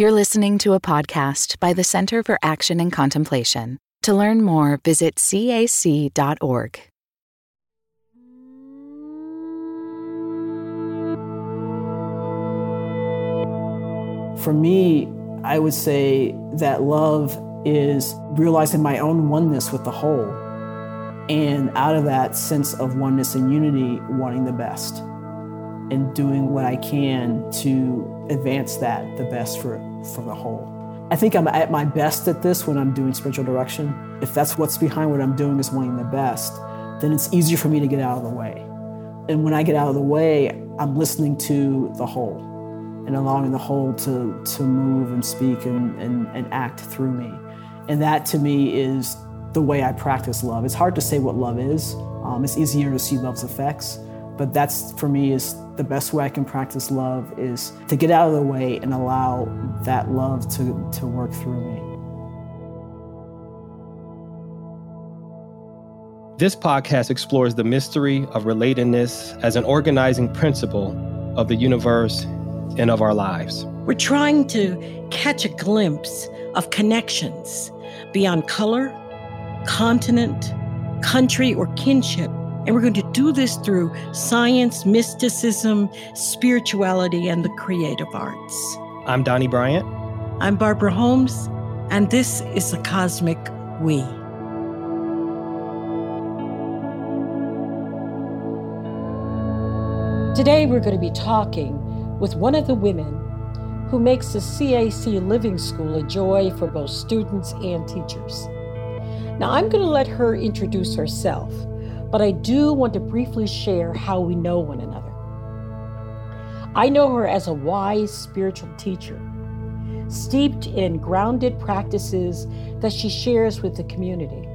You're listening to a podcast by the Center for Action and Contemplation. To learn more, visit cac.org. For me, I would say that love is realizing my own oneness with the whole. And out of that sense of oneness and unity, wanting the best and doing what I can to advance that the best for, for the whole. I think I'm at my best at this when I'm doing spiritual direction. If that's what's behind what I'm doing is wanting the best, then it's easier for me to get out of the way. And when I get out of the way, I'm listening to the whole and allowing the whole to, to move and speak and, and, and act through me. And that to me is the way I practice love. It's hard to say what love is. Um, it's easier to see love's effects, but that's for me is the best way I can practice love is to get out of the way and allow that love to, to work through me. This podcast explores the mystery of relatedness as an organizing principle of the universe and of our lives. We're trying to catch a glimpse of connections beyond color, continent, country, or kinship and we're going to do this through science, mysticism, spirituality, and the creative arts. I'm Donnie Bryant. I'm Barbara Holmes, and this is the Cosmic We. Today, we're going to be talking with one of the women who makes the CAC Living School a joy for both students and teachers. Now, I'm going to let her introduce herself but I do want to briefly share how we know one another. I know her as a wise spiritual teacher, steeped in grounded practices that she shares with the community.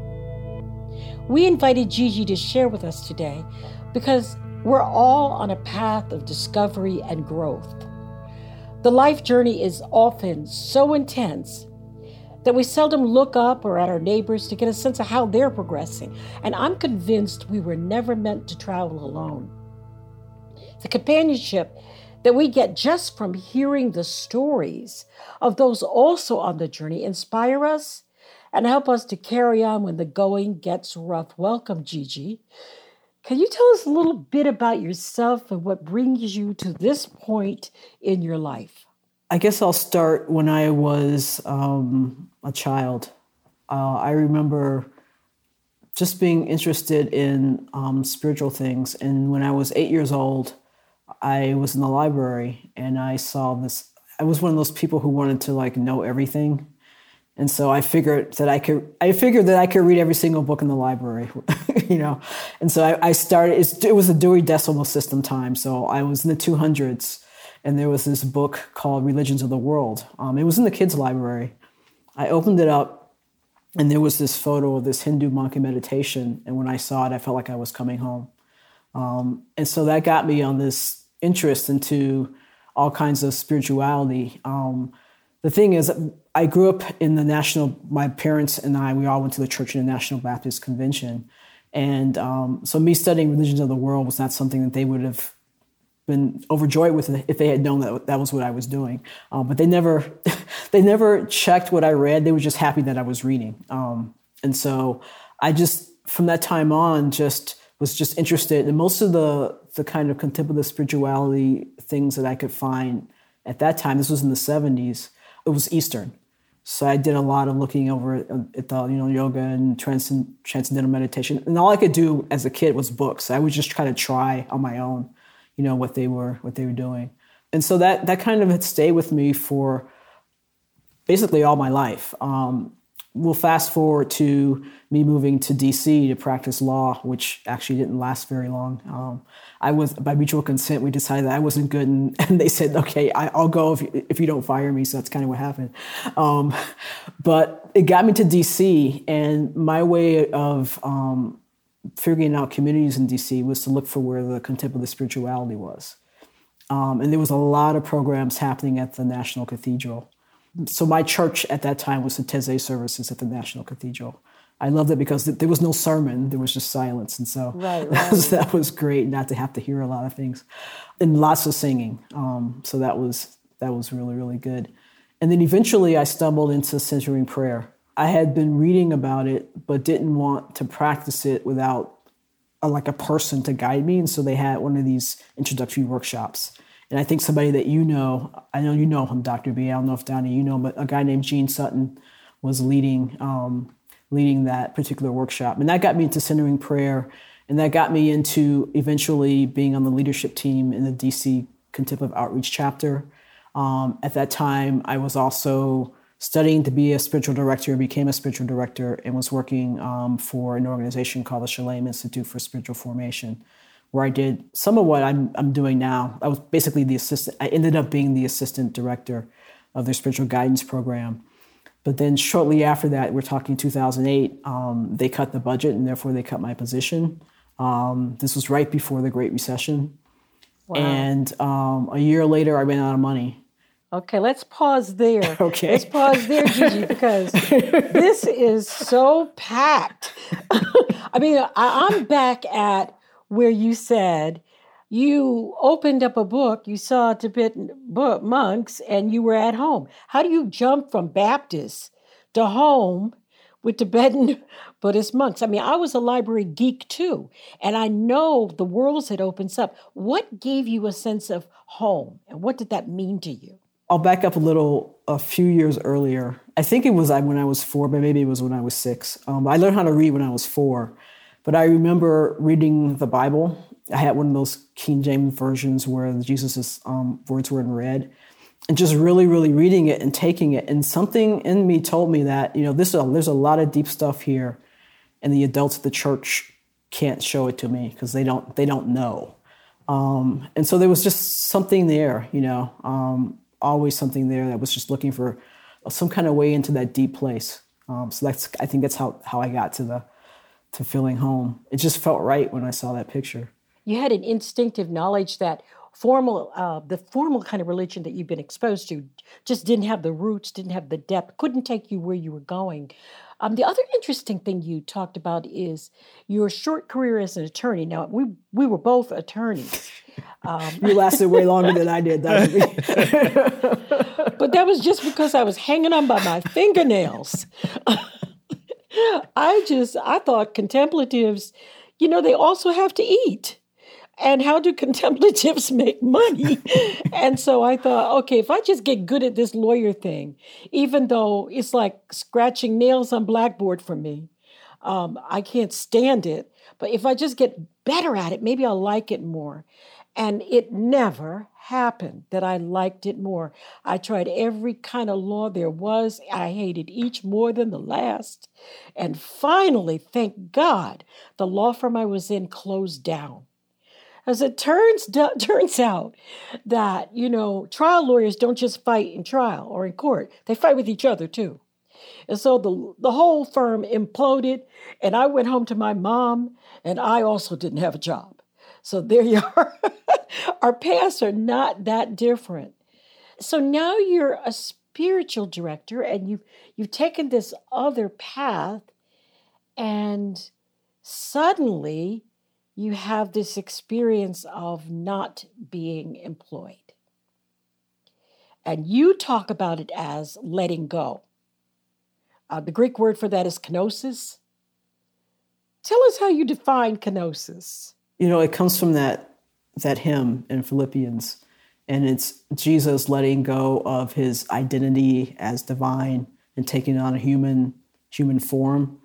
We invited Gigi to share with us today because we're all on a path of discovery and growth. The life journey is often so intense that we seldom look up or at our neighbors to get a sense of how they're progressing. And I'm convinced we were never meant to travel alone. The companionship that we get just from hearing the stories of those also on the journey inspire us and help us to carry on when the going gets rough. Welcome, Gigi. Can you tell us a little bit about yourself and what brings you to this point in your life? I guess I'll start when I was um, a child. Uh, I remember just being interested in um, spiritual things. And when I was eight years old, I was in the library and I saw this. I was one of those people who wanted to like know everything. And so I figured that I could. I figured that I could read every single book in the library, you know. And so I, I started. it was a Dewey Decimal System time, so I was in the two hundreds, and there was this book called Religions of the World. Um, it was in the kids' library, I opened it up and there was this photo of this Hindu monk in meditation. And when I saw it, I felt like I was coming home. Um, and so that got me on this interest into all kinds of spirituality. Um, the thing is, I grew up in the national, my parents and I, we all went to the church in the National Baptist Convention. And um, so me studying religions of the world was not something that they would have been overjoyed with it if they had known that that was what I was doing. Um, but they never, they never checked what I read. They were just happy that I was reading. Um, and so I just, from that time on, just was just interested in most of the the kind of contemplative spirituality things that I could find at that time. This was in the '70s. It was Eastern. So I did a lot of looking over at the you know yoga and transcend, transcendental meditation, and all I could do as a kid was books. I would just try to try on my own you know what they were what they were doing. And so that that kind of had stayed with me for basically all my life. Um, we'll fast forward to me moving to dc to practice law which actually didn't last very long. Um, i was by mutual consent we decided that i wasn't good and, and they said okay I, will go if if you don't fire me. So that's kind of what happened. Um, but it got me to dc and my way of um, figuring out communities in DC was to look for where the contemplative spirituality was. Um, and there was a lot of programs happening at the National Cathedral. So my church at that time was the Taizé services at the National Cathedral. I loved it because there was no sermon, there was just silence. And so right, right. That, was, that, was, great not to have to hear a lot of things and lots of singing. Um, so that was, that was really, really good. And then eventually I stumbled into centering prayer. I had been reading about it, but didn't want to practice it without a, like a person to guide me. And so they had one of these introductory workshops. And I think somebody that you know, I know you know him, Dr. B. I don't know if Donnie, you know, but a guy named Gene Sutton was leading um, leading that particular workshop, and that got me into centering prayer, and that got me into eventually being on the leadership team in the DC Contemplative Outreach chapter. Um, at that time, I was also studying to be a spiritual director, became a spiritual director, and was working um, for an organization called the Shalem Institute for Spiritual Formation, where I did some of what I'm, I'm doing now. I was basically the assistant, I ended up being the assistant director of their spiritual guidance program. But then shortly after that, we're talking 2008, um, they cut the budget and therefore they cut my position. Um, this was right before the Great Recession. Wow. And um, a year later, I ran out of money. Okay, let's pause there. Okay. Let's pause there, Gigi, because this is so packed. I mean, I, am back at where you said you opened up a book, you saw Tibetan book, monks, and you were at home. How do you jump from Baptist to home with Tibetan Buddhist monks? I mean, I was a library geek too, and I know the worlds it opens up. What gave you a sense of home, and what did that mean to you? I'll back up a little. A few years earlier, I think it was when I was four, but maybe it was when I was six. Um, I learned how to read when I was four, but I remember reading the Bible. I had one of those King James versions where Jesus' um, words were in red, and just really, really reading it and taking it. And something in me told me that you know this a, there's a lot of deep stuff here, and the adults at the church can't show it to me because they don't they don't know. Um, and so there was just something there, you know. Um, always something there that was just looking for some kind of way into that deep place. Um, so that's I think that's how how I got to the to feeling home. It just felt right when I saw that picture. You had an instinctive knowledge that formal uh, the formal kind of religion that you've been exposed to just didn't have the roots, didn't have the depth, couldn't take you where you were going. Um, the other interesting thing you talked about is your short career as an attorney. Now we we were both attorneys. Um, you lasted way longer than I did, but that was just because I was hanging on by my fingernails. I just I thought contemplatives, you know, they also have to eat and how do contemplatives make money? and so I thought, okay, if I just get good at this lawyer thing, even though it's like scratching nails on blackboard for me, um, I can't stand it. But if I just get better at it, maybe I'll like it more. And it never happened that I liked it more. I tried every kind of law there was. I hated each more than the last. And finally, thank God, the law firm I was in closed down. As it turns turns out that you know trial lawyers don't just fight in trial or in court; they fight with each other too. And so the the whole firm imploded, and I went home to my mom, and I also didn't have a job. So there you are. Our paths are not that different. So now you're a spiritual director, and you've you've taken this other path, and suddenly you have this experience of not being employed. And you talk about it as letting go. Uh, the Greek word for that is kenosis. Tell us how you define kenosis. You know, it comes from that that hymn in Philippians, and it's Jesus letting go of his identity as divine and taking on a human human form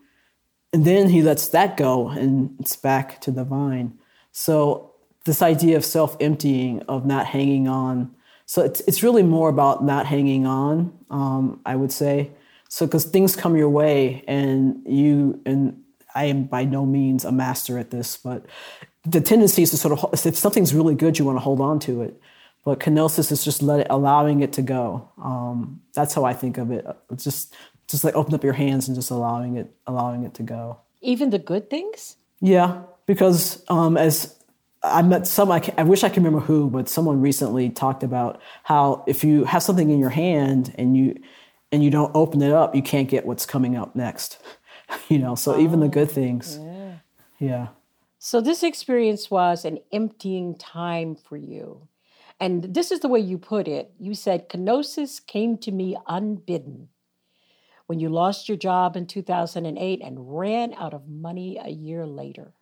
and then he lets that go and it's back to the vine. So this idea of self-emptying, of not hanging on. So it's, it's really more about not hanging on, um, I would say. So because things come your way and you, and I am by no means a master at this, but the tendency is to sort of, if something's really good, you want to hold on to it. But kenosis is just let it, allowing it to go. Um, that's how I think of it. It's just just like open up your hands and just allowing it allowing it to go even the good things yeah because um, as i met some I, can, I wish i could remember who but someone recently talked about how if you have something in your hand and you and you don't open it up you can't get what's coming up next you know so oh, even the oh, good things oh, yeah. yeah so this experience was an emptying time for you And this is the way you put it. You said, Kenosis came to me unbidden when you lost your job in 2008 and ran out of money a year later.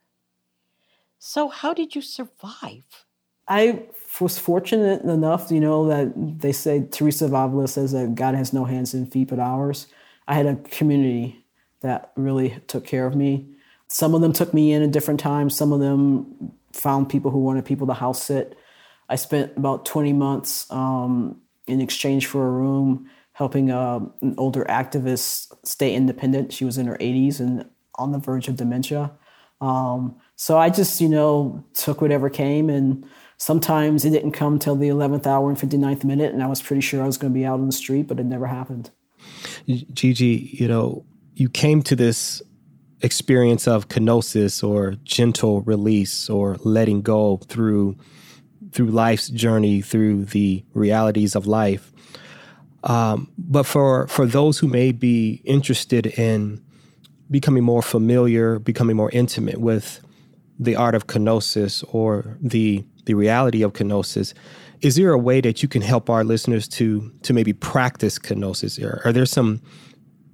So, how did you survive? I was fortunate enough, you know, that they say Teresa of Avila says that God has no hands and feet but ours. I had a community that really took care of me. Some of them took me in at different times. Some of them found people who wanted people to house sit. I spent about 20 months um, in exchange for a room helping uh, an older activist stay independent. She was in her 80s and on the verge of dementia. Um, so I just, you know, took whatever came and sometimes it didn't come till the 11th hour and 59th minute and I was pretty sure I was going to be out on the street, but it never happened. Gigi, you know, you came to this experience of kenosis or gentle release or letting go through through life's journey through the realities of life. Um, but for for those who may be interested in becoming more familiar becoming more intimate with the art of kenosis or the the reality of kenosis is there a way that you can help our listeners to to maybe practice kenosis? Are, are there some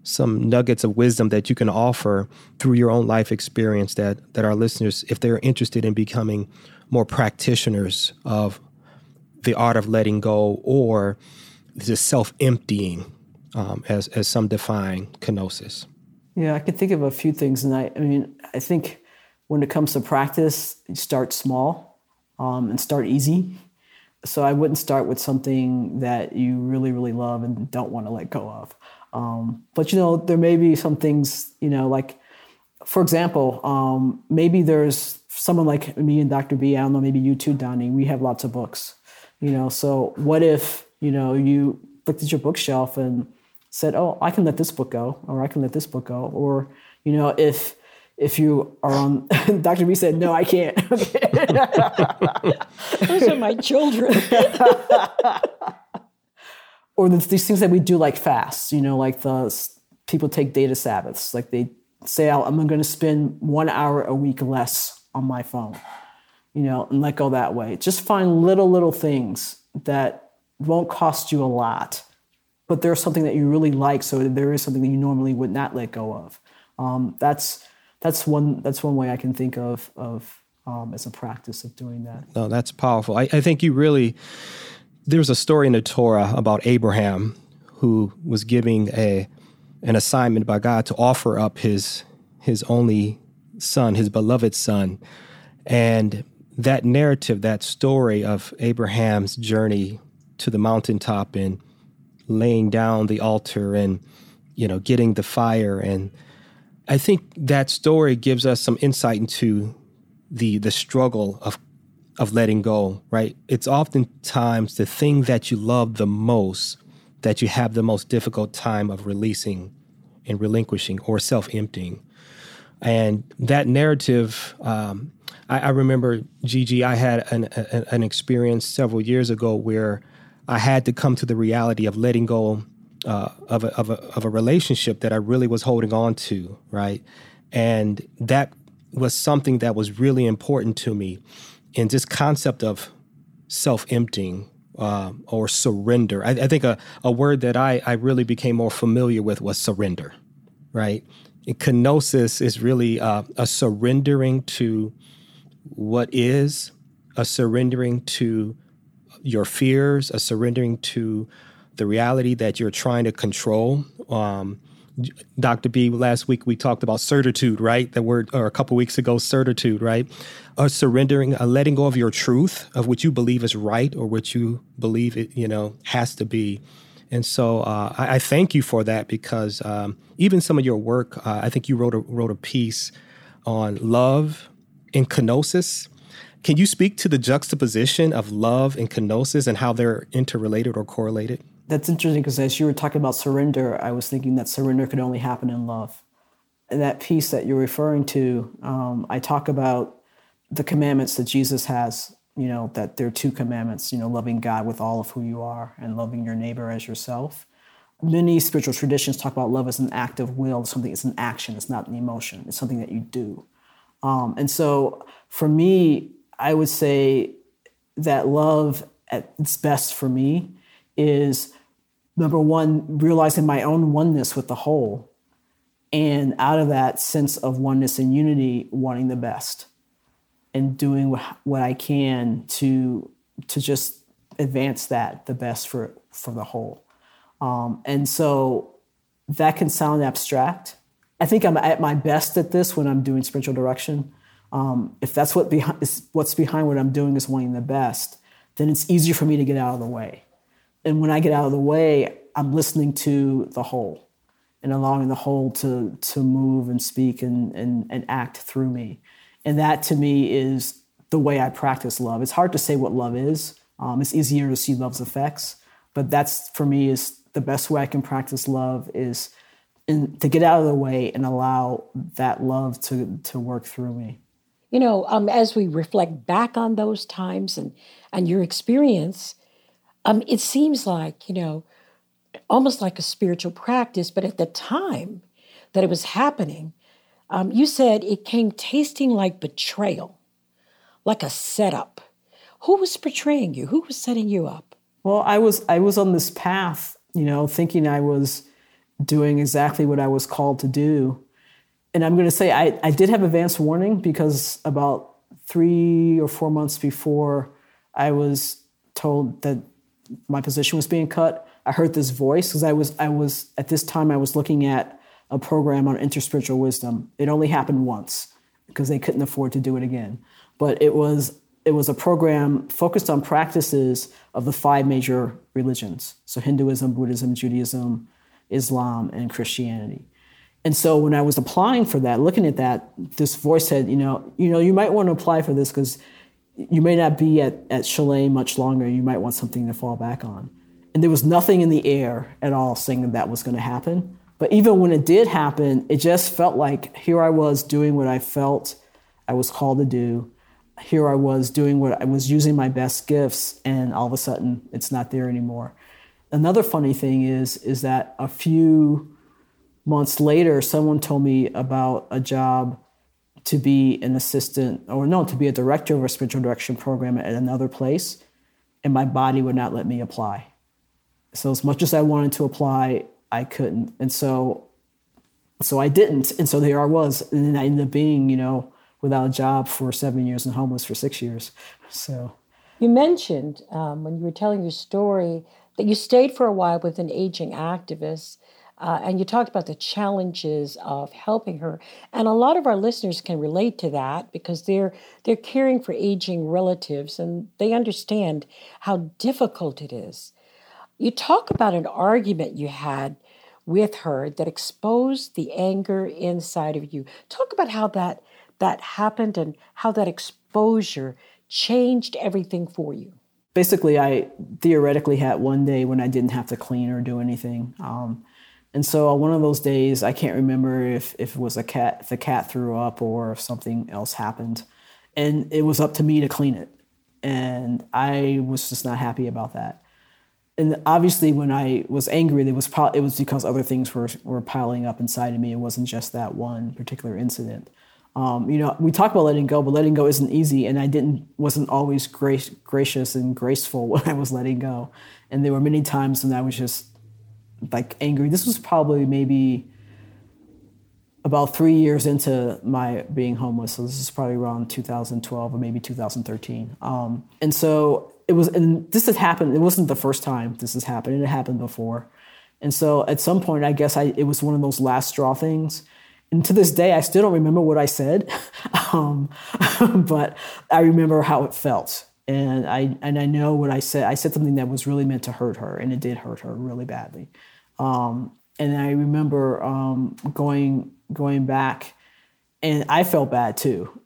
some nuggets of wisdom that you can offer through your own life experience that that our listeners, if they're interested in becoming more practitioners of the art of letting go or just self emptying, um, as as some define kenosis. Yeah, I can think of a few things, and I, I mean, I think when it comes to practice, start small um, and start easy. So I wouldn't start with something that you really, really love and don't want to let go of. Um, but you know, there may be some things, you know, like for example, um, maybe there's someone like me and Dr. B. I don't know, maybe you too, Donnie. We have lots of books, you know. So what if you know you looked at your bookshelf and said, "Oh, I can let this book go," or "I can let this book go," or you know, if if you are on dr b said no i can't those are my children or these things that we do like fasts, you know, like the people take data Sabbaths, like they say, oh, I'm going to spend one hour a week less on my phone, you know, and let go that way. Just find little, little things that won't cost you a lot, but there's something that you really like. So there is something that you normally would not let go of. Um, that's that's one that's one way I can think of of um, as a practice of doing that. No, that's powerful. I, I think you really there's a story in the Torah about Abraham who was giving a an assignment by God to offer up his his only son, his beloved son. And that narrative, that story of Abraham's journey to the mountaintop and laying down the altar and you know getting the fire and I think that story gives us some insight into the the struggle of of letting go, right? It's oftentimes the thing that you love the most that you have the most difficult time of releasing and relinquishing or self emptying. And that narrative, um, I, I, remember, Gigi, I had an, a, an experience several years ago where I had to come to the reality of letting go uh, of, a, of, a, of a relationship that I really was holding on to, right? And that was something that was really important to me and this concept of self emptying uh, or surrender. I, I think a, a word that I, I really became more familiar with was surrender, right? And kenosis is really uh, a surrendering to what is, a surrendering to your fears, a surrendering to the reality that you're trying to control. Um, Dr. B, last week we talked about certitude, right? That word, or a couple weeks ago, certitude, right? A surrendering, a letting go of your truth, of what you believe is right or what you believe it, you know, has to be. And so uh, I, I, thank you for that because um, even some of your work, uh, I think you wrote a, wrote a piece on love and kenosis. Can you speak to the juxtaposition of love and kenosis and how they're interrelated or correlated? That's interesting because as you were talking about surrender, I was thinking that surrender could only happen in love. And that piece that you're referring to, um, I talk about the commandments that Jesus has, you know, that there are two commandments, you know, loving God with all of who you are and loving your neighbor as yourself. Many spiritual traditions talk about love as an act of will, something, it's an action, it's not an emotion, it's something that you do. Um, and so for me, I would say that love at its best for me is number one, realizing my own oneness with the whole. And out of that sense of oneness and unity, wanting the best and doing what I can to, to just advance that the best for, for the whole. Um, and so that can sound abstract. I think I'm at my best at this when I'm doing spiritual direction. Um, if that's what behind, is what's behind what I'm doing is wanting the best, then it's easier for me to get out of the way. And when I get out of the way, I'm listening to the whole and allowing the whole to, to move and speak and, and, and act through me. And that to me is the way I practice love. It's hard to say what love is. Um, it's easier to see love's effects, but that's for me is the best way I can practice love is in, to get out of the way and allow that love to, to work through me. You know, um, as we reflect back on those times and, and your experience, um, it seems like, you know, almost like a spiritual practice, but at the time that it was happening, um, you said it came tasting like betrayal, like a setup. Who was betraying you? Who was setting you up? Well, I was I was on this path, you know, thinking I was doing exactly what I was called to do. And I'm going to say I, I did have advance warning because about three or four months before I was told that my position was being cut, I heard this voice because I was I was at this time I was looking at a program on interspiritual wisdom. It only happened once because they couldn't afford to do it again. But it was it was a program focused on practices of the five major religions. So Hinduism, Buddhism, Judaism, Islam, and Christianity. And so when I was applying for that, looking at that, this voice said, you know, you know, you might want to apply for this because you may not be at, at Shalem much longer. You might want something to fall back on. And there was nothing in the air at all saying that that was going to happen. But even when it did happen, it just felt like here I was doing what I felt I was called to do. Here I was doing what I was using my best gifts, and all of a sudden it's not there anymore. Another funny thing is, is that a few months later, someone told me about a job to be an assistant, or no, to be a director of a spiritual direction program at another place, and my body would not let me apply. So as much as I wanted to apply, I couldn't. And so so I didn't. And so there I was. And then I ended up being, you know, without a job for seven years and homeless for six years. So you mentioned um, when you were telling your story that you stayed for a while with an aging activist. Uh, and you talked about the challenges of helping her, and a lot of our listeners can relate to that because they're they're caring for aging relatives, and they understand how difficult it is. You talk about an argument you had with her that exposed the anger inside of you. Talk about how that that happened and how that exposure changed everything for you. Basically, I theoretically had one day when I didn't have to clean or do anything. Um, and so on one of those days, I can't remember if, if it was a cat, if the cat threw up or if something else happened. And it was up to me to clean it. And I was just not happy about that and obviously when I was angry, it was pro- it was because other things were were piling up inside of me. It wasn't just that one particular incident. Um, you know, we talk about letting go, but letting go isn't easy, and I didn't wasn't always grace, gracious and graceful when I was letting go, and there were many times when I was just like angry. This was probably maybe about three years into my being homeless. So this is probably around 2012 or maybe 2013. Um, and so it was, and this had happened. It wasn't the first time this has happened. It happened before. And so at some point, I guess I, it was one of those last straw things. And to this day, I still don't remember what I said, um, but I remember how it felt. And I, and I know what I said. I said something that was really meant to hurt her, and it did hurt her really badly. Um, and I remember um, going going back, and I felt bad too.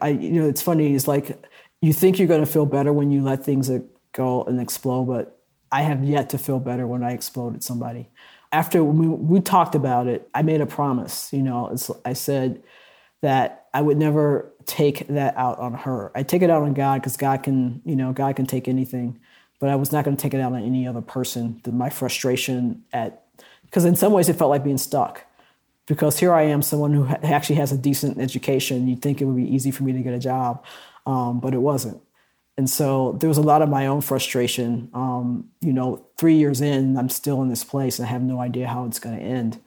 I, you know, it's funny. It's like you think you're going to feel better when you let things go and explode, but I have yet to feel better when I explode at somebody. After we, we talked about it, I made a promise. You know, I said that I would never take that out on her. I take it out on God because God can, you know, God can take anything, but I was not going to take it out on any other person. My frustration at, because in some ways it felt like being stuck. Because here I am, someone who actually has a decent education. You'd think it would be easy for me to get a job um, but it wasn't. And so there was a lot of my own frustration. Um, you know, three years in, I'm still in this place and I have no idea how it's going to end.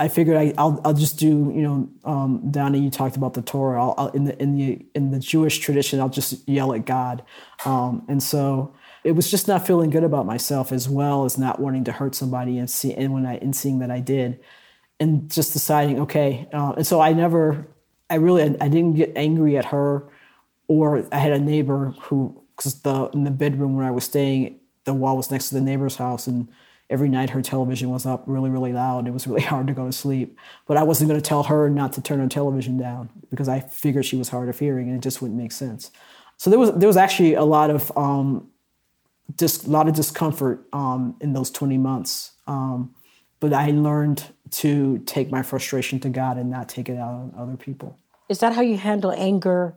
I figured I, will I'll just do, you know, um, Donnie, you talked about the Torah. I'll, I'll, in the in the in the Jewish tradition, I'll just yell at God, um, and so it was just not feeling good about myself, as well as not wanting to hurt somebody, and see and when I and seeing that I did, and just deciding, okay, uh, and so I never, I really, I, didn't get angry at her, or I had a neighbor who, because the in the bedroom where I was staying, the wall was next to the neighbor's house, and every night her television was up really, really loud. It was really hard to go to sleep. But I wasn't going to tell her not to turn her television down because I figured she was hard of hearing and it just wouldn't make sense. So there was there was actually a lot of um, dis- a lot of discomfort um, in those 20 months. Um, but I learned to take my frustration to God and not take it out on other people. Is that how you handle anger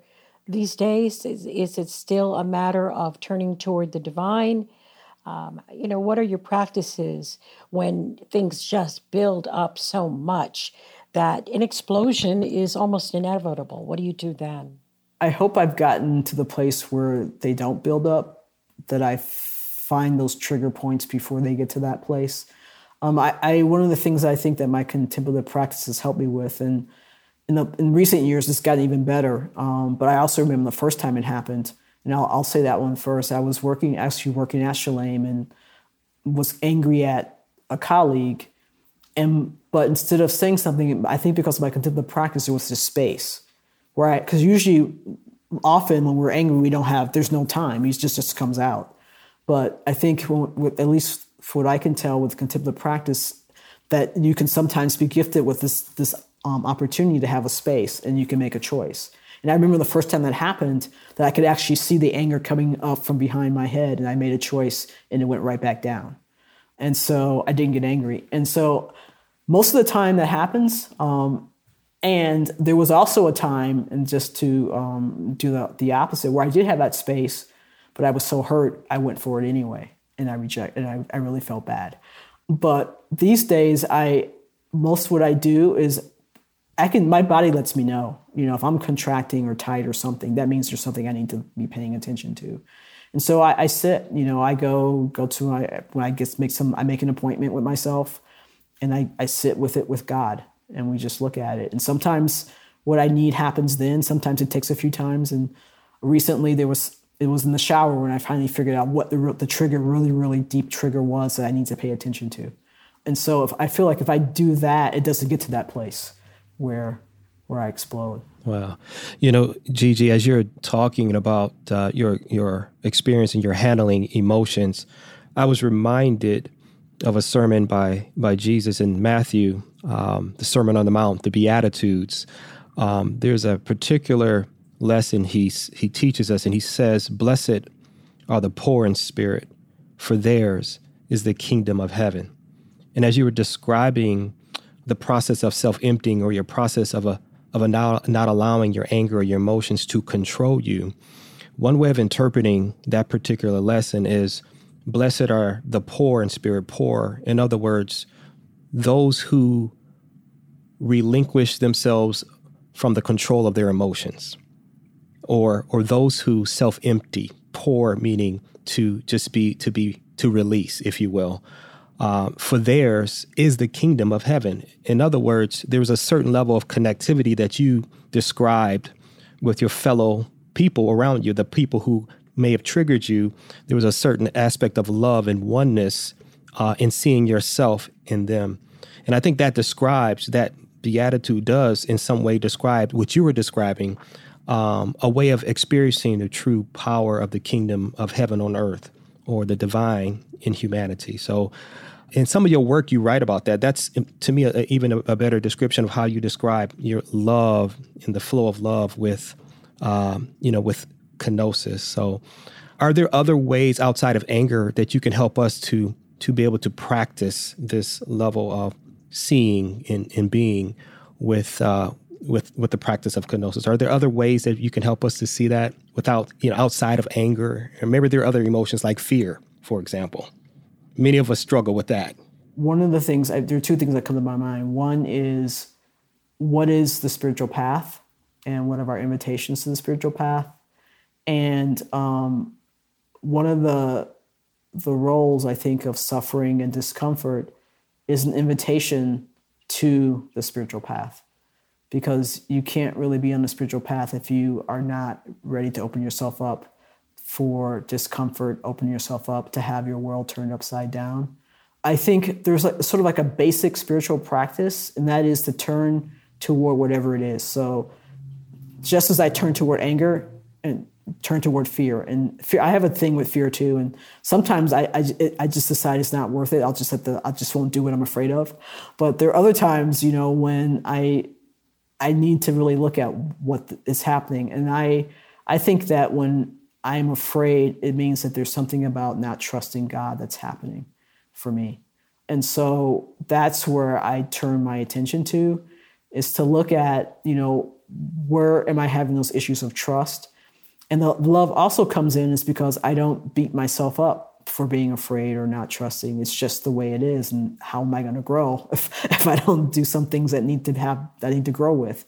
these days? Is, is it still a matter of turning toward the divine? Um, you know, what are your practices when things just build up so much that an explosion is almost inevitable? What do you do then? I hope I've gotten to the place where they don't build up, that I find those trigger points before they get to that place. Um, I, I, one of the things I think that my contemplative practices helped me with, and in, the, in recent years it's gotten even better. Um, but I also remember the first time it happened and I'll, I'll say that one first. I was working, actually working at Shalem and was angry at a colleague. And, but instead of saying something, I think because of my contemplative practice, it was just space. Where I, because usually, often when we're angry, we don't have, there's no time. It just, just comes out. But I think, with, at least for what I can tell with contemplative practice, that you can sometimes be gifted with this, this um, opportunity to have a space and you can make a choice. And I remember the first time that happened that I could actually see the anger coming up from behind my head, and I made a choice and it went right back down. And so I didn't get angry. And so most of the time that happens, um, and there was also a time, and just to um, do the, the opposite, where I did have that space, but I was so hurt, I went for it anyway, and I rejected, and I, I really felt bad. But these days, I most what I do is I can my body lets me know. You know, if I'm contracting or tight or something, that means there's something I need to be paying attention to. And so I, I sit. You know, I go go to my when I get make some I make an appointment with myself, and I I sit with it with God, and we just look at it. And sometimes what I need happens then. Sometimes it takes a few times. And recently there was it was in the shower when I finally figured out what the the trigger really really deep trigger was that I need to pay attention to. And so if I feel like if I do that, it doesn't get to that place where where I explode. Wow, you know, Gigi, as you're talking about uh, your your experience and your handling emotions, I was reminded of a sermon by by Jesus in Matthew, um, the Sermon on the Mount, the Beatitudes. Um, there's a particular lesson he he teaches us, and he says, "Blessed are the poor in spirit, for theirs is the kingdom of heaven." And as you were describing the process of self emptying or your process of a of a not, not allowing your anger or your emotions to control you. One way of interpreting that particular lesson is blessed are the poor in spirit poor. In other words, those who relinquish themselves from the control of their emotions or or those who self-empty poor meaning to just be to be to release if you will uh, for theirs is the kingdom of heaven. In other words, there was a certain level of connectivity that you described with your fellow people around you, the people who may have triggered you. There was a certain aspect of love and oneness uh, in seeing yourself in them. And I think that describes that beatitude does in some way describe what you were describing um, a way of experiencing the true power of the kingdom of heaven on earth or the divine in humanity. So in some of your work, you write about that. That's to me a, even a, a, better description of how you describe your love and the flow of love with, um, you know, with kenosis. So, are there other ways outside of anger that you can help us to to be able to practice this level of seeing and, and being with uh, with with the practice of kenosis? Are there other ways that you can help us to see that without you know outside of anger? Or maybe there are other emotions like fear, for example many of us struggle with that. One of the things, I, there are two things that come to my mind. One is what is the spiritual path and what are our invitations to the spiritual path? And um, one of the the roles I think of suffering and discomfort is an invitation to the spiritual path because you can't really be on the spiritual path if you are not ready to open yourself up for discomfort, open yourself up to have your world turned upside down. I think there's like, sort of like a basic spiritual practice, and that is to turn toward whatever it is. So, just as I turn toward anger and turn toward fear, and fear, I have a thing with fear too. And sometimes I, I, I just decide it's not worth it. I'll just have to, I just won't do what I'm afraid of. But there are other times, you know, when I I need to really look at what is happening. And I, I think that when I'm afraid, it means that there's something about not trusting God that's happening for me. And so that's where I turn my attention to is to look at, you know, where am I having those issues of trust? And the love also comes in is because I don't beat myself up for being afraid or not trusting. It's just the way it is. And how am I going to grow if, if I don't do some things that need to have, that I need to grow with?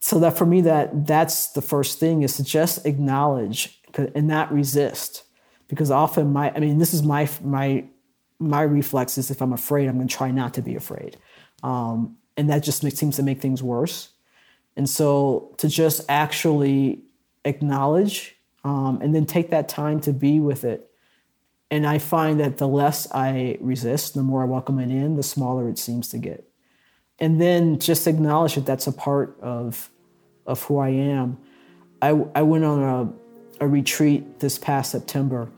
So that for me, that that's the first thing is to just acknowledge and not resist. Because often my, I mean, this is my, my, my reflex is if I'm afraid, I'm going to try not to be afraid. Um, and that just seems to make things worse. And so to just actually acknowledge um, and then take that time to be with it and I find that the less I resist, the more I welcome it in, the smaller it seems to get. And then just acknowledge that that's a part of, of who I am. I, I went on a, a retreat this past September.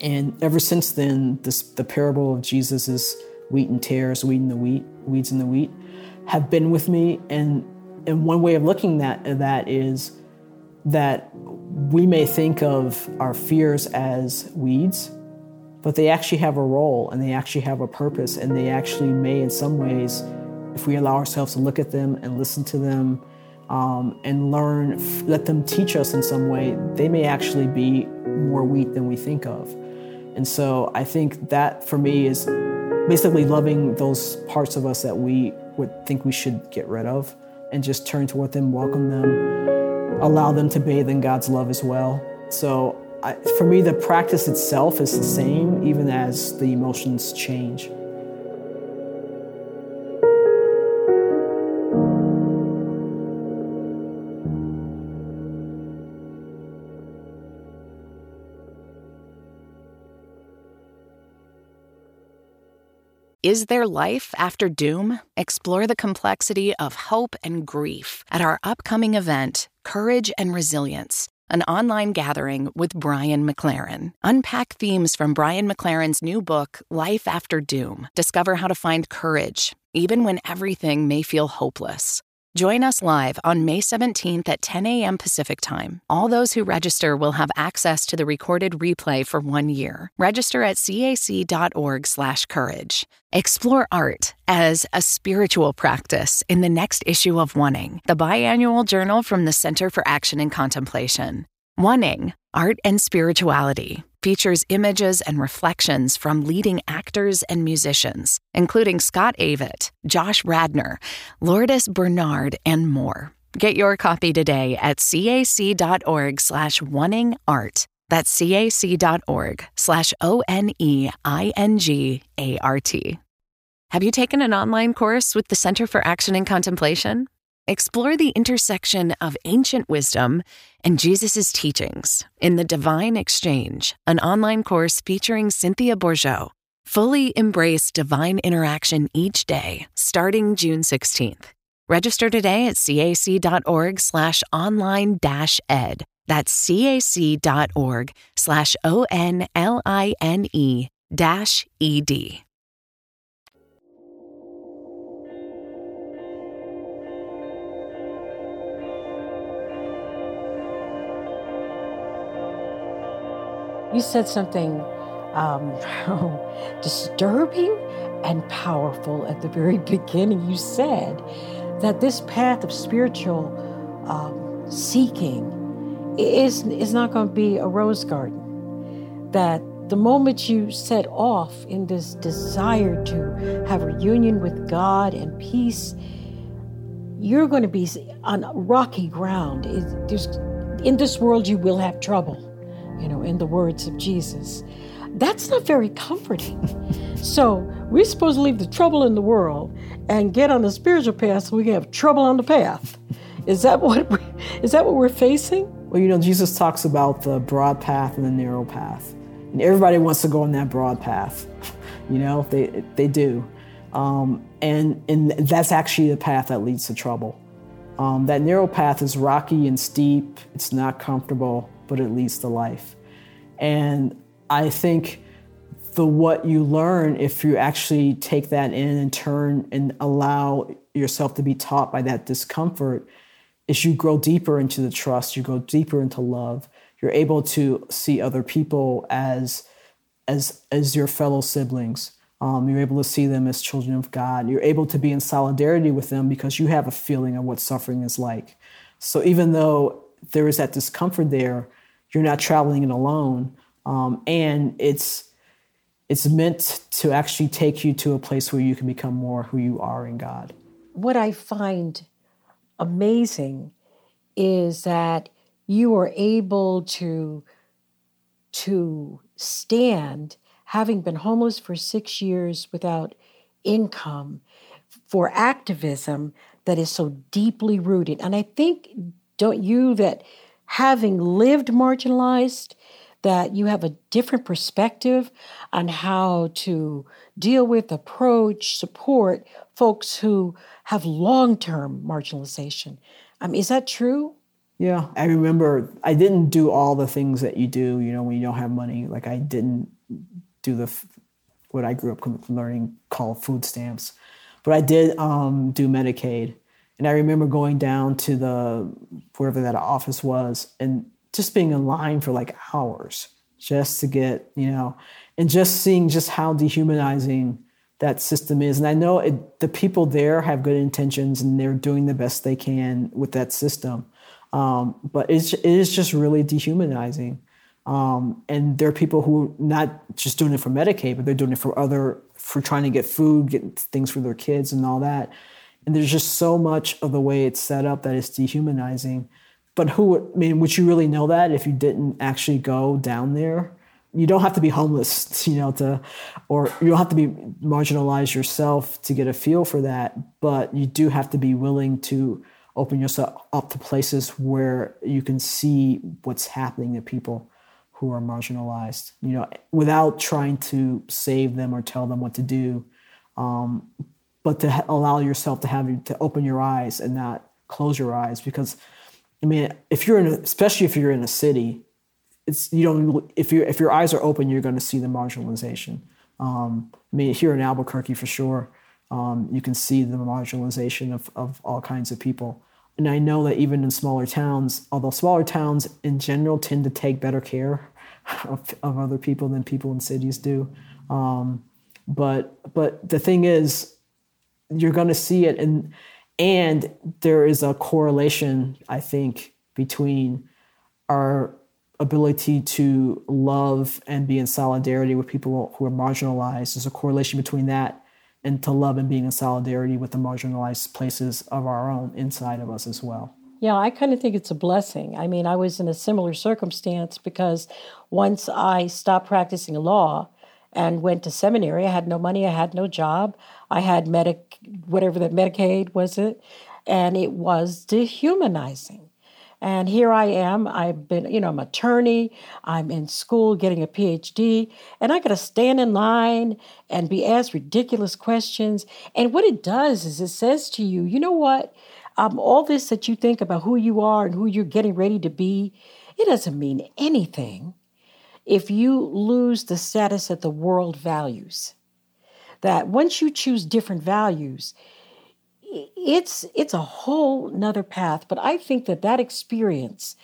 And ever since then, this, the parable of Jesus's wheat and tares, wheat and the wheat, weeds and the wheat, have been with me. And, and one way of looking at that is that we may think of our fears as weeds, but they actually have a role and they actually have a purpose and they actually may, in some ways, if we allow ourselves to look at them and listen to them um, and learn, let them teach us in some way, they may actually be more wheat than we think of. And so I think that for me is basically loving those parts of us that we would think we should get rid of and just turn toward them, welcome them, allow them to bathe in God's love as well. So I, for me, the practice itself is the same, even as the emotions change. Is there life after doom? Explore the complexity of hope and grief at our upcoming event, Courage and Resilience an online gathering with Brian McLaren. Unpack themes from Brian McLaren's new book, Life After Doom. Discover how to find courage, even when everything may feel hopeless. Join us live on May 17th at 10 a.m. Pacific Time. All those who register will have access to the recorded replay for one year. Register at cac.org/courage. Explore art as a spiritual practice in the next issue of Oneing, the biannual journal from the Center for Action and Contemplation. Oneing, Art and Spirituality features images and reflections from leading actors and musicians, including Scott Avett, Josh Radnor, Lourdes Bernard, and more. Get your copy today at cac.org slash oneingart. That's cac.org slash O-N-E-I-N-G-A-R-T. Have you taken an online course with the Center for Action and Contemplation? Explore the intersection of ancient wisdom and Jesus' teachings in The Divine Exchange, an online course featuring Cynthia Bourgeault. Fully embrace divine interaction each day, starting June 16th. Register today at cac.org slash online dash ed. That's cac.org slash O-N-L-I-N-E dash E-D. You said something um, disturbing and powerful at the very beginning. You said that this path of spiritual um, seeking is, is not going to be a rose garden. That the moment you set off in this desire to have a with God and peace, you're going to be on rocky ground. It, in this world, you will have trouble you know, in the words of Jesus. That's not very comforting. so we're supposed to leave the trouble in the world and get on the spiritual path so we can have trouble on the path. Is that what we, is that what we're facing? Well, you know, Jesus talks about the broad path and the narrow path, and everybody wants to go on that broad path. You know, they they do, um, and and that's actually the path that leads to trouble. Um, that narrow path is rocky and steep. It's not comfortable, but it leads to life. And I think the what you learn if you actually take that in and turn and allow yourself to be taught by that discomfort is you grow deeper into the trust, you go deeper into love. You're able to see other people as as as your fellow siblings. Um, you're able to see them as children of God. You're able to be in solidarity with them because you have a feeling of what suffering is like. So even though there is that discomfort there, you're not traveling it alone, um, and it's it's meant to actually take you to a place where you can become more who you are in God. What I find amazing is that you are able to to stand having been homeless for 6 years without income for activism that is so deeply rooted. And i think don't you that having lived marginalized that you have a different perspective on how to deal with, approach, support folks who have long term marginalization. Um, is that true? Yeah, I remember I didn't do all the things that you do, you know, when you don't have money. Like I didn't do the what I grew up learning called food stamps, but I did um, do Medicaid. And I remember going down to the wherever that office was and just being in line for like hours just to get, you know, and just seeing just how dehumanizing that system is. And I know it, the people there have good intentions and they're doing the best they can with that system. Um, but it's, it is just really dehumanizing. Um, and there are people who not just doing it for Medicaid, but they're doing it for other, for trying to get food, get things for their kids and all that. And there's just so much of the way it's set up that it's dehumanizing. But who, I mean, would you really know that if you didn't actually go down there? You don't have to be homeless, you know, to, or you don't have to be marginalized yourself to get a feel for that. But you do have to be willing to open yourself up to places where you can see what's happening to people who are marginalized, you know, without trying to save them or tell them what to do, um, but to allow yourself to have to open your eyes and not close your eyes because I mean, if you're in, a, especially if you're in a city, it's you don't. If you if your eyes are open, you're going to see the marginalization. Um, I mean, here in Albuquerque, for sure, um, you can see the marginalization of of all kinds of people. And I know that even in smaller towns, although smaller towns in general tend to take better care of, of other people than people in cities do. Um, but but the thing is, you're going to see it, and and there is a correlation, I think, between our ability to love and be in solidarity with people who are marginalized. There's a correlation between that and to love and being in solidarity with the marginalized places of our own inside of us as well. Yeah, I kind of think it's a blessing. I mean, I was in a similar circumstance because once I stopped practicing law and went to seminary, I had no money, I had no job. I had medic, whatever that Medicaid was it, and it was dehumanizing. And here I am. I've been, you know, I'm attorney. I'm in school getting a PhD, and I got to stand in line and be asked ridiculous questions. And what it does is it says to you, you know what? Um, all this that you think about who you are and who you're getting ready to be, it doesn't mean anything if you lose the status that the world values that once you choose different values, it's it's a whole nother path. But I think that that experience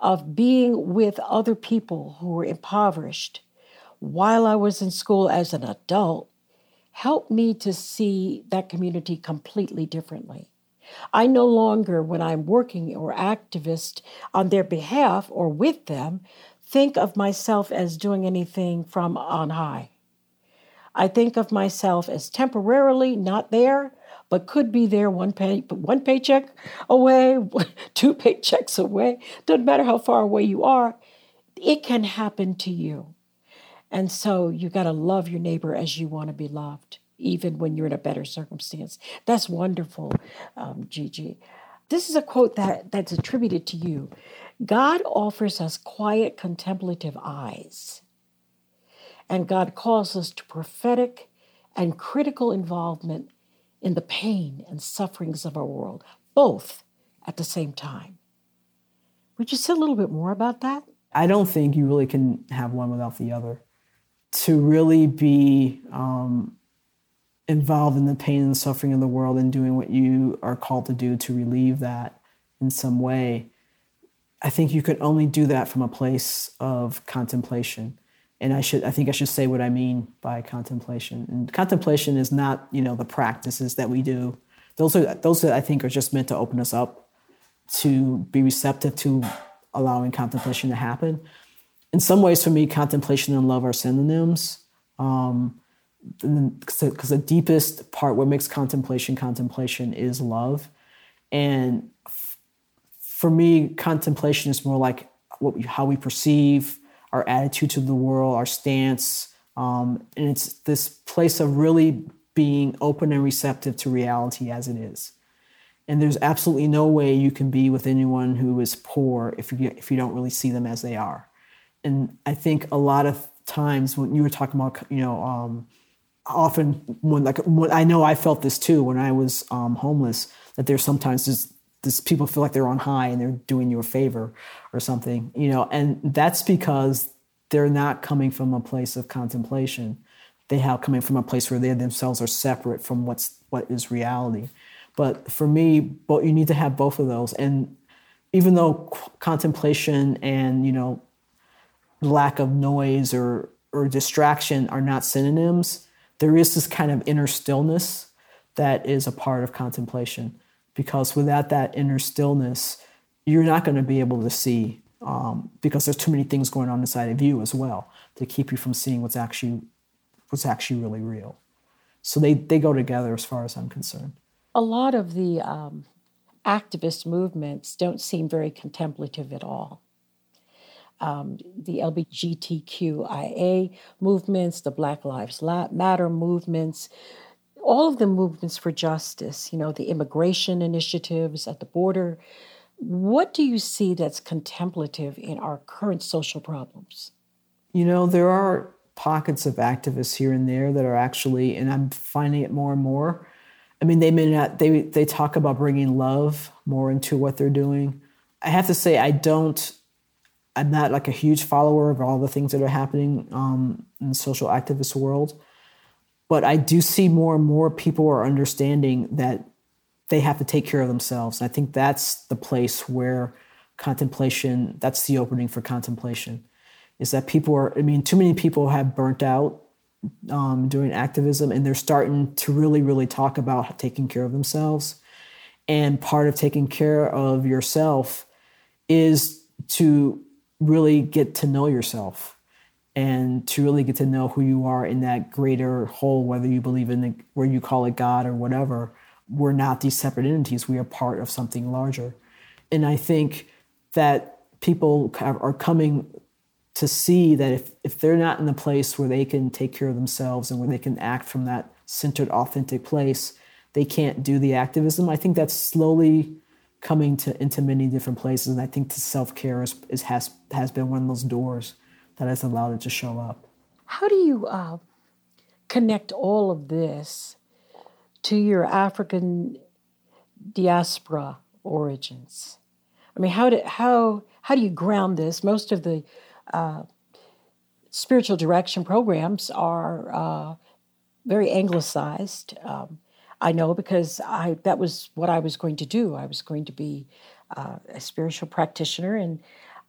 of being with other people who were impoverished while I was in school as an adult helped me to see that community completely differently. I no longer, when I'm working or activist on their behalf or with them, think of myself as doing anything from on high. I think of myself as temporarily not there, but could be there one pay, one paycheck away, two paychecks away. Doesn't matter how far away you are. it can happen to you. And so you got to love your neighbor as you want to be loved, even when you're in a better circumstance. That's wonderful, um, Gigi. This is a quote that, that's attributed to you. God offers us quiet, contemplative eyes, and God calls us to prophetic and critical involvement in the pain and sufferings of our world, both at the same time. Would you say a little bit more about that? I don't think you really can have one without the other. To really be um, involved in the pain and suffering of the world and doing what you are called to do to relieve that in some way, I think you could only do that from a place of contemplation. And I should, I think I should say what I mean by contemplation. And contemplation is not, you know, the practices that we do. Those are, those are, I think, are just meant to open us up to be receptive to allowing contemplation to happen. In some ways, for me, contemplation and love are synonyms. Um, because the deepest part, what makes contemplation contemplation, is love. And for me, contemplation is more like what how we perceive our attitude to the world, our stance, um, and it's this place of really being open and receptive to reality as it is. And there's absolutely no way you can be with anyone who is poor if you if you don't really see them as they are. And I think a lot of times when you were talking about, you know, um, often when like when, I know I felt this too when I was um, homeless that there's sometimes this, this people feel like they're on high and they're doing you a favor or something, you know, and that's because they're not coming from a place of contemplation. They have coming from a place where they themselves are separate from what's what is reality. But for me, but you need to have both of those. And even though contemplation and you know lack of noise or or distraction are not synonyms, there is this kind of inner stillness that is a part of contemplation. Because without that inner stillness, you're not going to be able to see um, because there's too many things going on inside of you as well to keep you from seeing what's actually what's actually really real. So they they go together as far as I'm concerned a lot of the um, activist movements don't seem very contemplative at all. Um, the LGBTQIA movements, the Black Lives Matter movements, all of the movements for justice, you know, the immigration initiatives at the border. What do you see that's contemplative in our current social problems? You know, there are pockets of activists here and there that are actually, and I'm finding it more and more, I mean, they may not. They they talk about bringing love more into what they're doing. I have to say, I don't. I'm not like a huge follower of all the things that are happening um, in the social activist world, but I do see more and more people are understanding that they have to take care of themselves. I think that's the place where contemplation. That's the opening for contemplation. Is that people are? I mean, too many people have burnt out um, doing activism, and they're starting to really, really talk about taking care of themselves. And part of taking care of yourself is to really get to know yourself and to really get to know who you are in that greater whole, whether you believe in it, where you call it God or whatever. We're not these separate entities. We are part of something larger. And I think that people are coming to see that if, if they're not in the place where they can take care of themselves and where they can act from that centered, authentic place, they can't do the activism. I think that's slowly coming to into many different places. And I think the self care is, is, has has been one of those doors that has allowed it to show up. How do you uh, connect all of this to your African diaspora origins? I mean, how do how how do you ground this? Most of the uh, spiritual direction programs are uh, very anglicized. Um, I know because I that was what I was going to do. I was going to be uh, a spiritual practitioner, and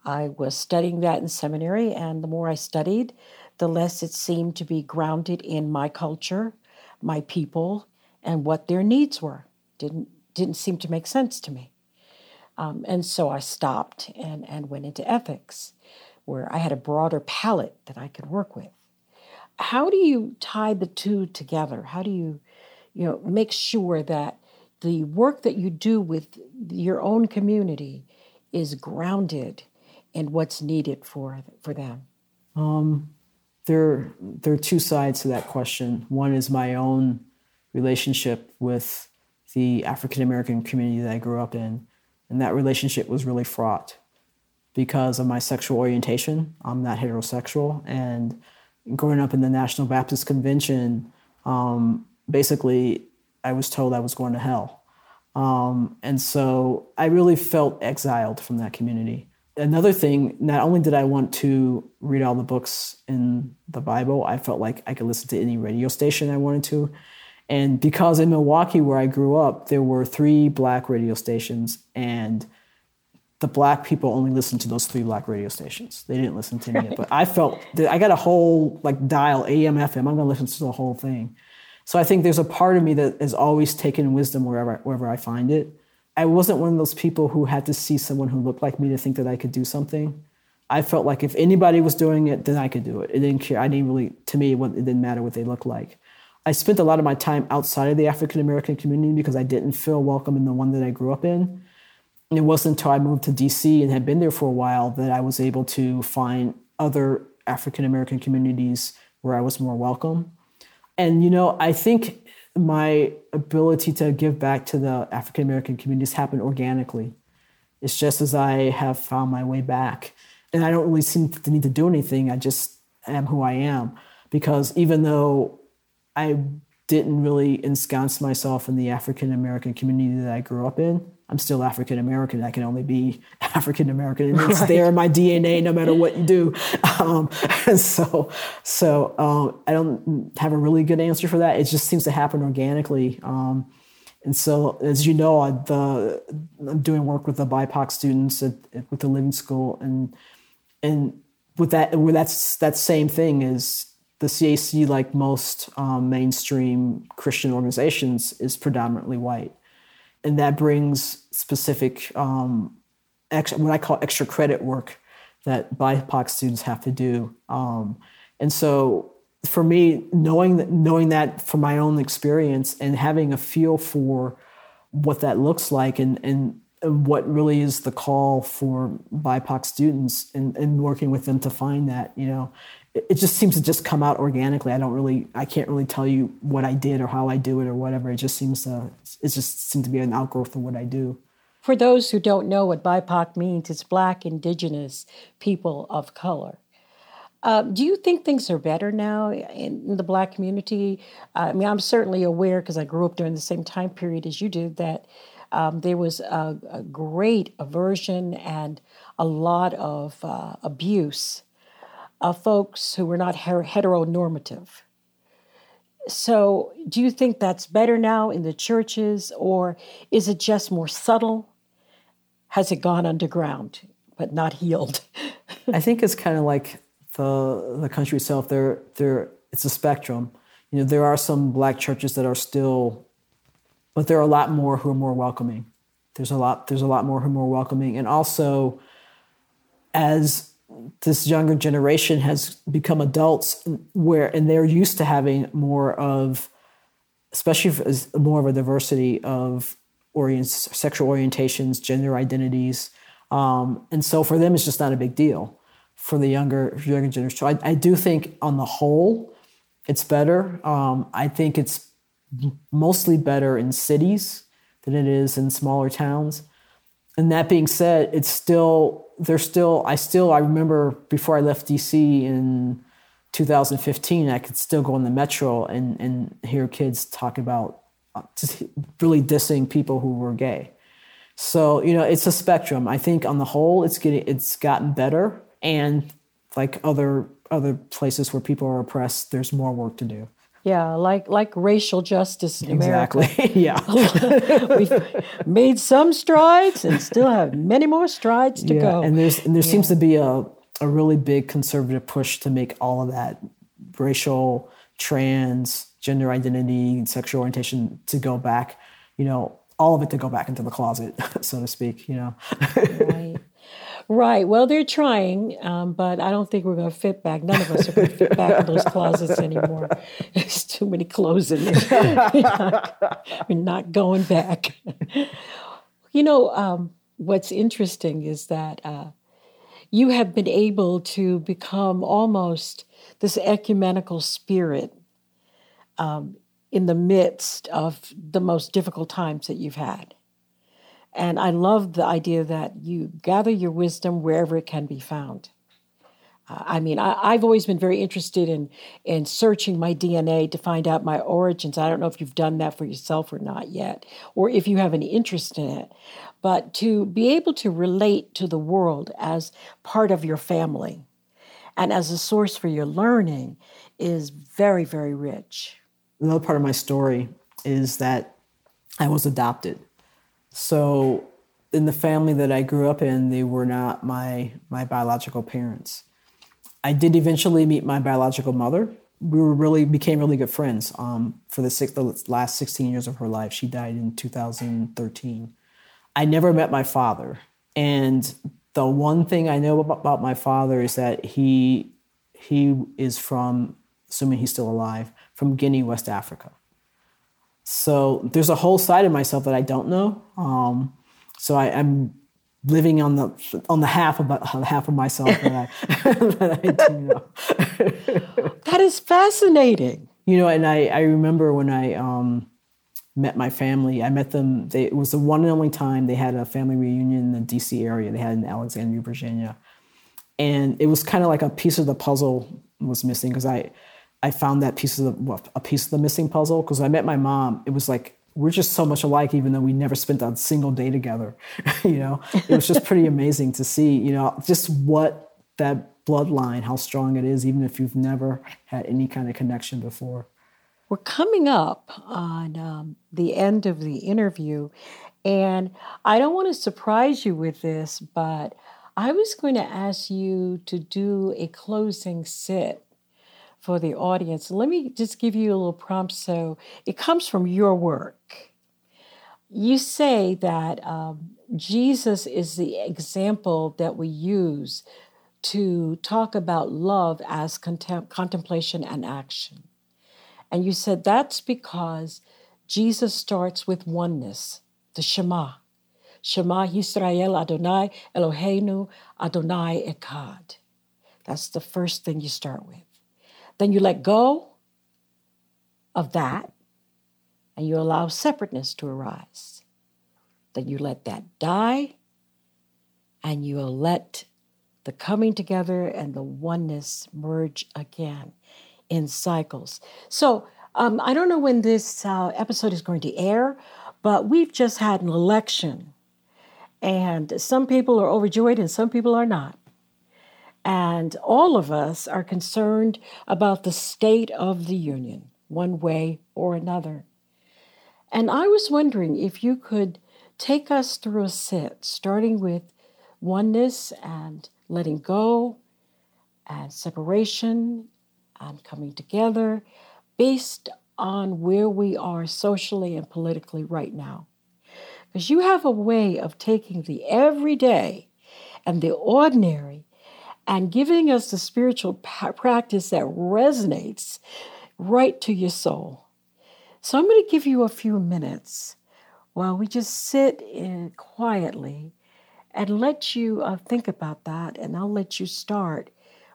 I was studying that in seminary. And the more I studied, the less it seemed to be grounded in my culture, my people, and what their needs were. didn't didn't seem to make sense to me. Um, and so I stopped and, and went into ethics where I had a broader palette that I could work with. How do you tie the two together? How do you, you know, make sure that the work that you do with your own community is grounded and what's needed for for them? Um, there, there are two sides to that question. One is my own relationship with the African American community that I grew up in, and that relationship was really fraught because of my sexual orientation. I'm not heterosexual, and growing up in the National Baptist Convention, um, basically, I was told I was going to hell. Um, and so I really felt exiled from that community. Another thing, not only did I want to read all the books in the Bible, I felt like I could listen to any radio station I wanted to. And because in Milwaukee, where I grew up, there were three black radio stations, and the black people only listened to those three black radio stations. They didn't listen to me. But I felt that I got a whole like dial AM, FM. I'm going to listen to the whole thing. So I think there's a part of me that has always taken wisdom wherever wherever I find it. I wasn't one of those people who had to see someone who looked like me to think that I could do something. I felt like if anybody was doing it, then I could do it. It didn't care. I didn't really. To me, it didn't matter what they looked like. I spent a lot of my time outside of the African American community because I didn't feel welcome in the one that I grew up in it wasn't until I moved to DC and had been there for a while that I was able to find other African American communities where I was more welcome. And, you know, I think my ability to give back to the African American communities happened organically. It's just as I have found my way back. And I don't really seem to need to do anything. I just am who I am. Because even though I didn't really ensconce myself in the African American community that I grew up in, I'm still African American. I can only be African American, and it's right. there in my DNA, no matter what you do. Um, and so, so um, I don't have a really good answer for that. It just seems to happen organically. Um, and so, as you know, I, the, I'm doing work with the BIPOC students at, at, with the Living School, and and with that, where that's that same thing is the CAC, like most um, mainstream Christian organizations, is predominantly white and that brings specific um, what I call extra credit work that BIPOC students have to do. Um, and so for me, knowing that, knowing that from my own experience and having a feel for what that looks like and, and, and what really is the call for BIPOC students and, and working with them to find that, you know, it just seems to just come out organically. I don't really, I can't really tell you what I did or how I do it or whatever. It just seems to, it just seems to be an outgrowth of what I do. For those who don't know what BIPOC means, it's Black, Indigenous, People of Color. Um, do you think things are better now in, the Black community? Uh, I mean, I'm certainly aware because I grew up during the same time period as you did that um, there was a, a, great aversion and a lot of uh, abuse folks who were not heteronormative. So, do you think that's better now in the churches, or is it just more subtle? Has it gone underground but not healed? I think it's kind of like the the country itself. There, there, it's a spectrum. You know, there are some black churches that are still, but there are a lot more who are more welcoming. There's a lot. There's a lot more who are more welcoming, and also, as this younger generation has become adults where and they're used to having more of especially as more of a diversity of orient, sexual orientations gender identities um, and so for them it's just not a big deal for the younger younger generation. So I, I do think on the whole it's better. Um, i think it's mostly better in cities than it is in smaller towns. And that being said it's still there's still I still I remember before I left DC in 2015 I could still go on the metro and and hear kids talk about uh, just really dissing people who were gay. So you know it's a spectrum. I think on the whole it's getting it's gotten better and like other other places where people are oppressed there's more work to do. Yeah, like like racial justice in exactly. America. yeah, we've made some strides and still have many more strides to yeah. go. And there's and there yeah. seems to be a a really big conservative push to make all of that racial, trans, gender identity, sexual orientation to go back. You know, all of it to go back into the closet, so to speak. You know. right. Right. Well, they're trying, um, but I don't think we're going to fit back. None of us are going to fit back in those closets anymore. There's too many clothes in there. we're, not, going back. you know, um, what's interesting is that uh, you have been able to become almost this ecumenical spirit um, in the midst of the most difficult times that you've had. And I love the idea that you gather your wisdom wherever it can be found. Uh, I mean, I, have always been very interested in in searching my DNA to find out my origins. I don't know if you've done that for yourself or not yet, or if you have any interest in it. But to be able to relate to the world as part of your family and as a source for your learning is very, very rich. Another part of my story is that I was adopted. So in the family that I grew up in, they were not my my biological parents. I did eventually meet my biological mother. We were really became really good friends um, for the, six, the last 16 years of her life. She died in 2013. I never met my father, and the one thing I know about, my father is that he he is from, assuming he's still alive, from Guinea, West Africa. So there's a whole side of myself that I don't know. Um, so I, am living on the on the half of half of myself that I, that I do know. that is fascinating. You know, and I, I remember when I um, met my family. I met them. They, it was the one and only time they had a family reunion in the D.C. area. They had in Alexandria, Virginia, and it was kind of like a piece of the puzzle was missing because I I found that piece of the well, a piece of the missing puzzle because I met my mom. It was like we're just so much alike, even though we never spent a single day together. you know, it was just pretty amazing to see. You know, just what that bloodline, how strong it is, even if you've never had any kind of connection before. We're coming up on um, the end of the interview, and I don't want to surprise you with this, but I was going to ask you to do a closing sit for the audience. Let me just give you a little prompt so it comes from your work. You say that um, Jesus is the example that we use to talk about love as contem- contemplation and action. And you said that's because Jesus starts with oneness, the Shema. Shema Yisrael Adonai Eloheinu Adonai Echad. That's the first thing you start with. Then you let go of that and you allow separateness to arise. Then you let that die and you let the coming together and the oneness merge again in cycles. So um, I don't know when this uh, episode is going to air, but we've just had an election. And some people are overjoyed and some people are not. And all of us are concerned about the state of the union, one way or another. And I was wondering if you could take us through a set, starting with oneness and letting go, and separation and coming together based on where we are socially and politically right now. Because you have a way of taking the everyday and the ordinary and giving us the spiritual practice that resonates right to your soul. So I'm going to give you a few minutes while we just sit in quietly and let you uh, think about that, and I'll let you start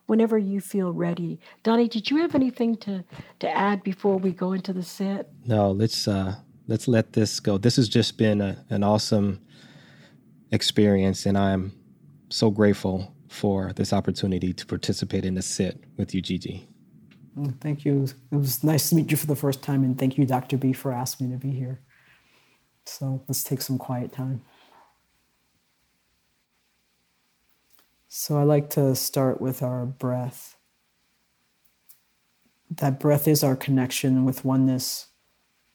whenever you feel ready. Donny, did you have anything to, to add before we go into the set? No, let's uh, let's let this go. This has just been a, an awesome experience, and I'm so grateful for this opportunity to participate in the sit with you, Gigi. Thank you. It was nice to meet you for the first time, and thank you, Dr. B, for asking me to be here. So let's take some quiet time. So I like to start with our breath. That breath is our connection with oneness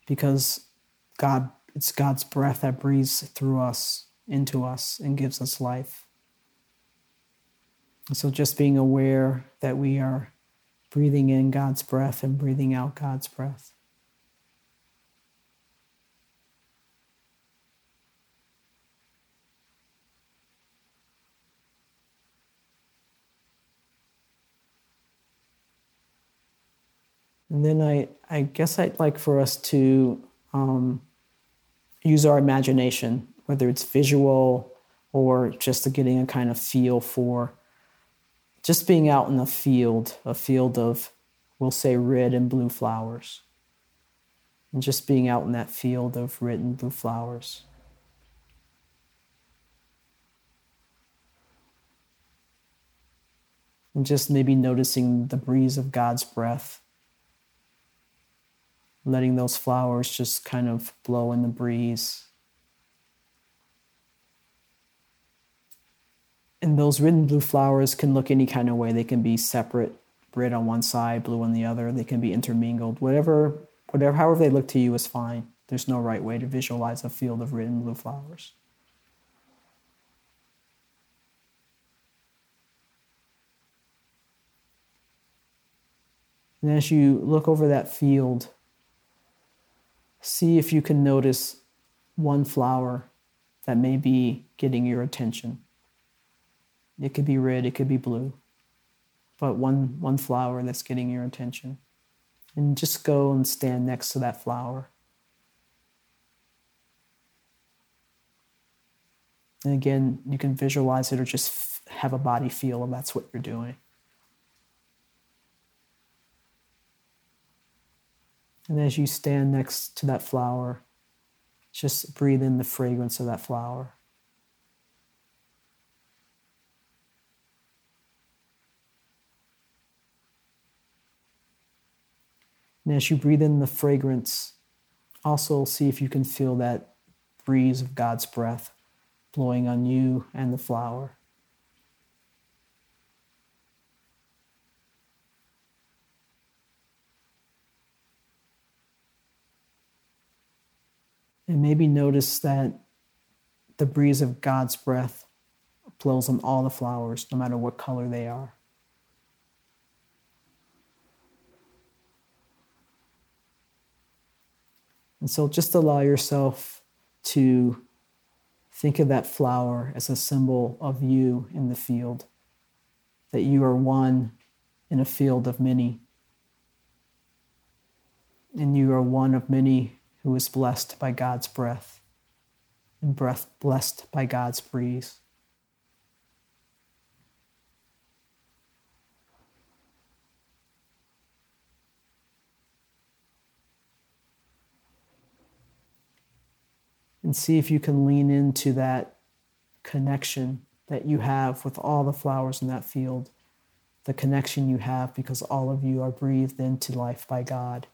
because God, it's God's breath that breathes through us, into us, and gives us life. So just being aware that we are breathing in God's breath and breathing out God's breath. And then I, I guess I'd like for us to um, use our imagination, whether it's visual or just getting a kind of feel for just being out in a field, a field of, we'll say, red and blue flowers. And just being out in that field of red and blue flowers. And just maybe noticing the breeze of God's breath. Letting those flowers just kind of blow in the breeze. And those red and blue flowers can look any kind of way. They can be separate, red on one side, blue on the other. They can be intermingled. Whatever, whatever, however they look to you is fine. There's no right way to visualize a field of red and blue flowers. And as you look over that field, see if you can notice one flower that may be getting your attention. It could be red, it could be blue, but one, one flower that's getting your attention. And just go and stand next to that flower. And again, you can visualize it or just have a body feel, and that's what you're doing. And as you stand next to that flower, just breathe in the fragrance of that flower. And as you breathe in the fragrance, also see if you can feel that breeze of God's breath blowing on you and the flower. And maybe notice that the breeze of God's breath blows on all the flowers, no matter what color they are. And so just allow yourself to think of that flower as a symbol of you in the field, that you are one in a field of many. And you are one of many who is blessed by God's breath and breath blessed by God's breeze. And see if you can lean into that connection that you have with all the flowers in that field, the connection you have because all of you are breathed into life by God.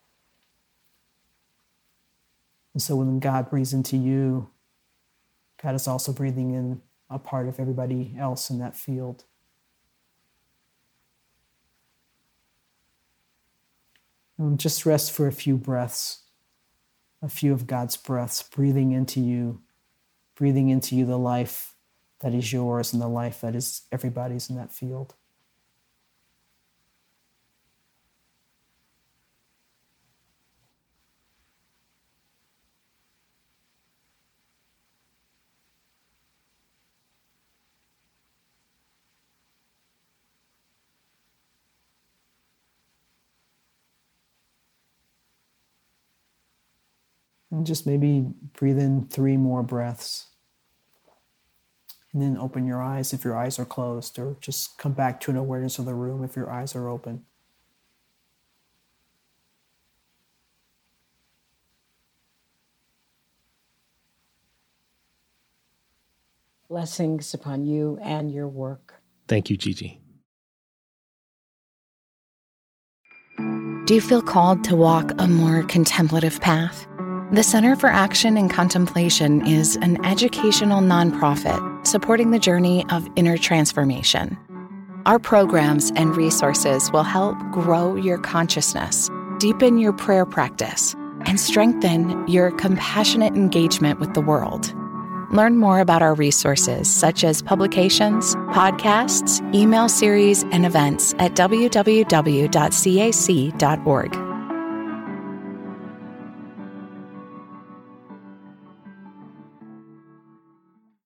And so when God breathes into you, God is also breathing in a part of everybody else in that field. And just rest for a few breaths a few of God's breaths breathing into you, breathing into you the life that is yours and the life that is everybody's in that field. And just maybe breathe in three more breaths. And then open your eyes if your eyes are closed, or just come back to an awareness of the room if your eyes are open. Blessings upon you and your work. Thank you, Gigi. Do you feel called to walk a more contemplative path? The Center for Action and Contemplation is an educational nonprofit supporting the journey of inner transformation. Our programs and resources will help grow your consciousness, deepen your prayer practice, and strengthen your compassionate engagement with the world. Learn more about our resources, such as publications, podcasts, email series, and events at www.cac.org.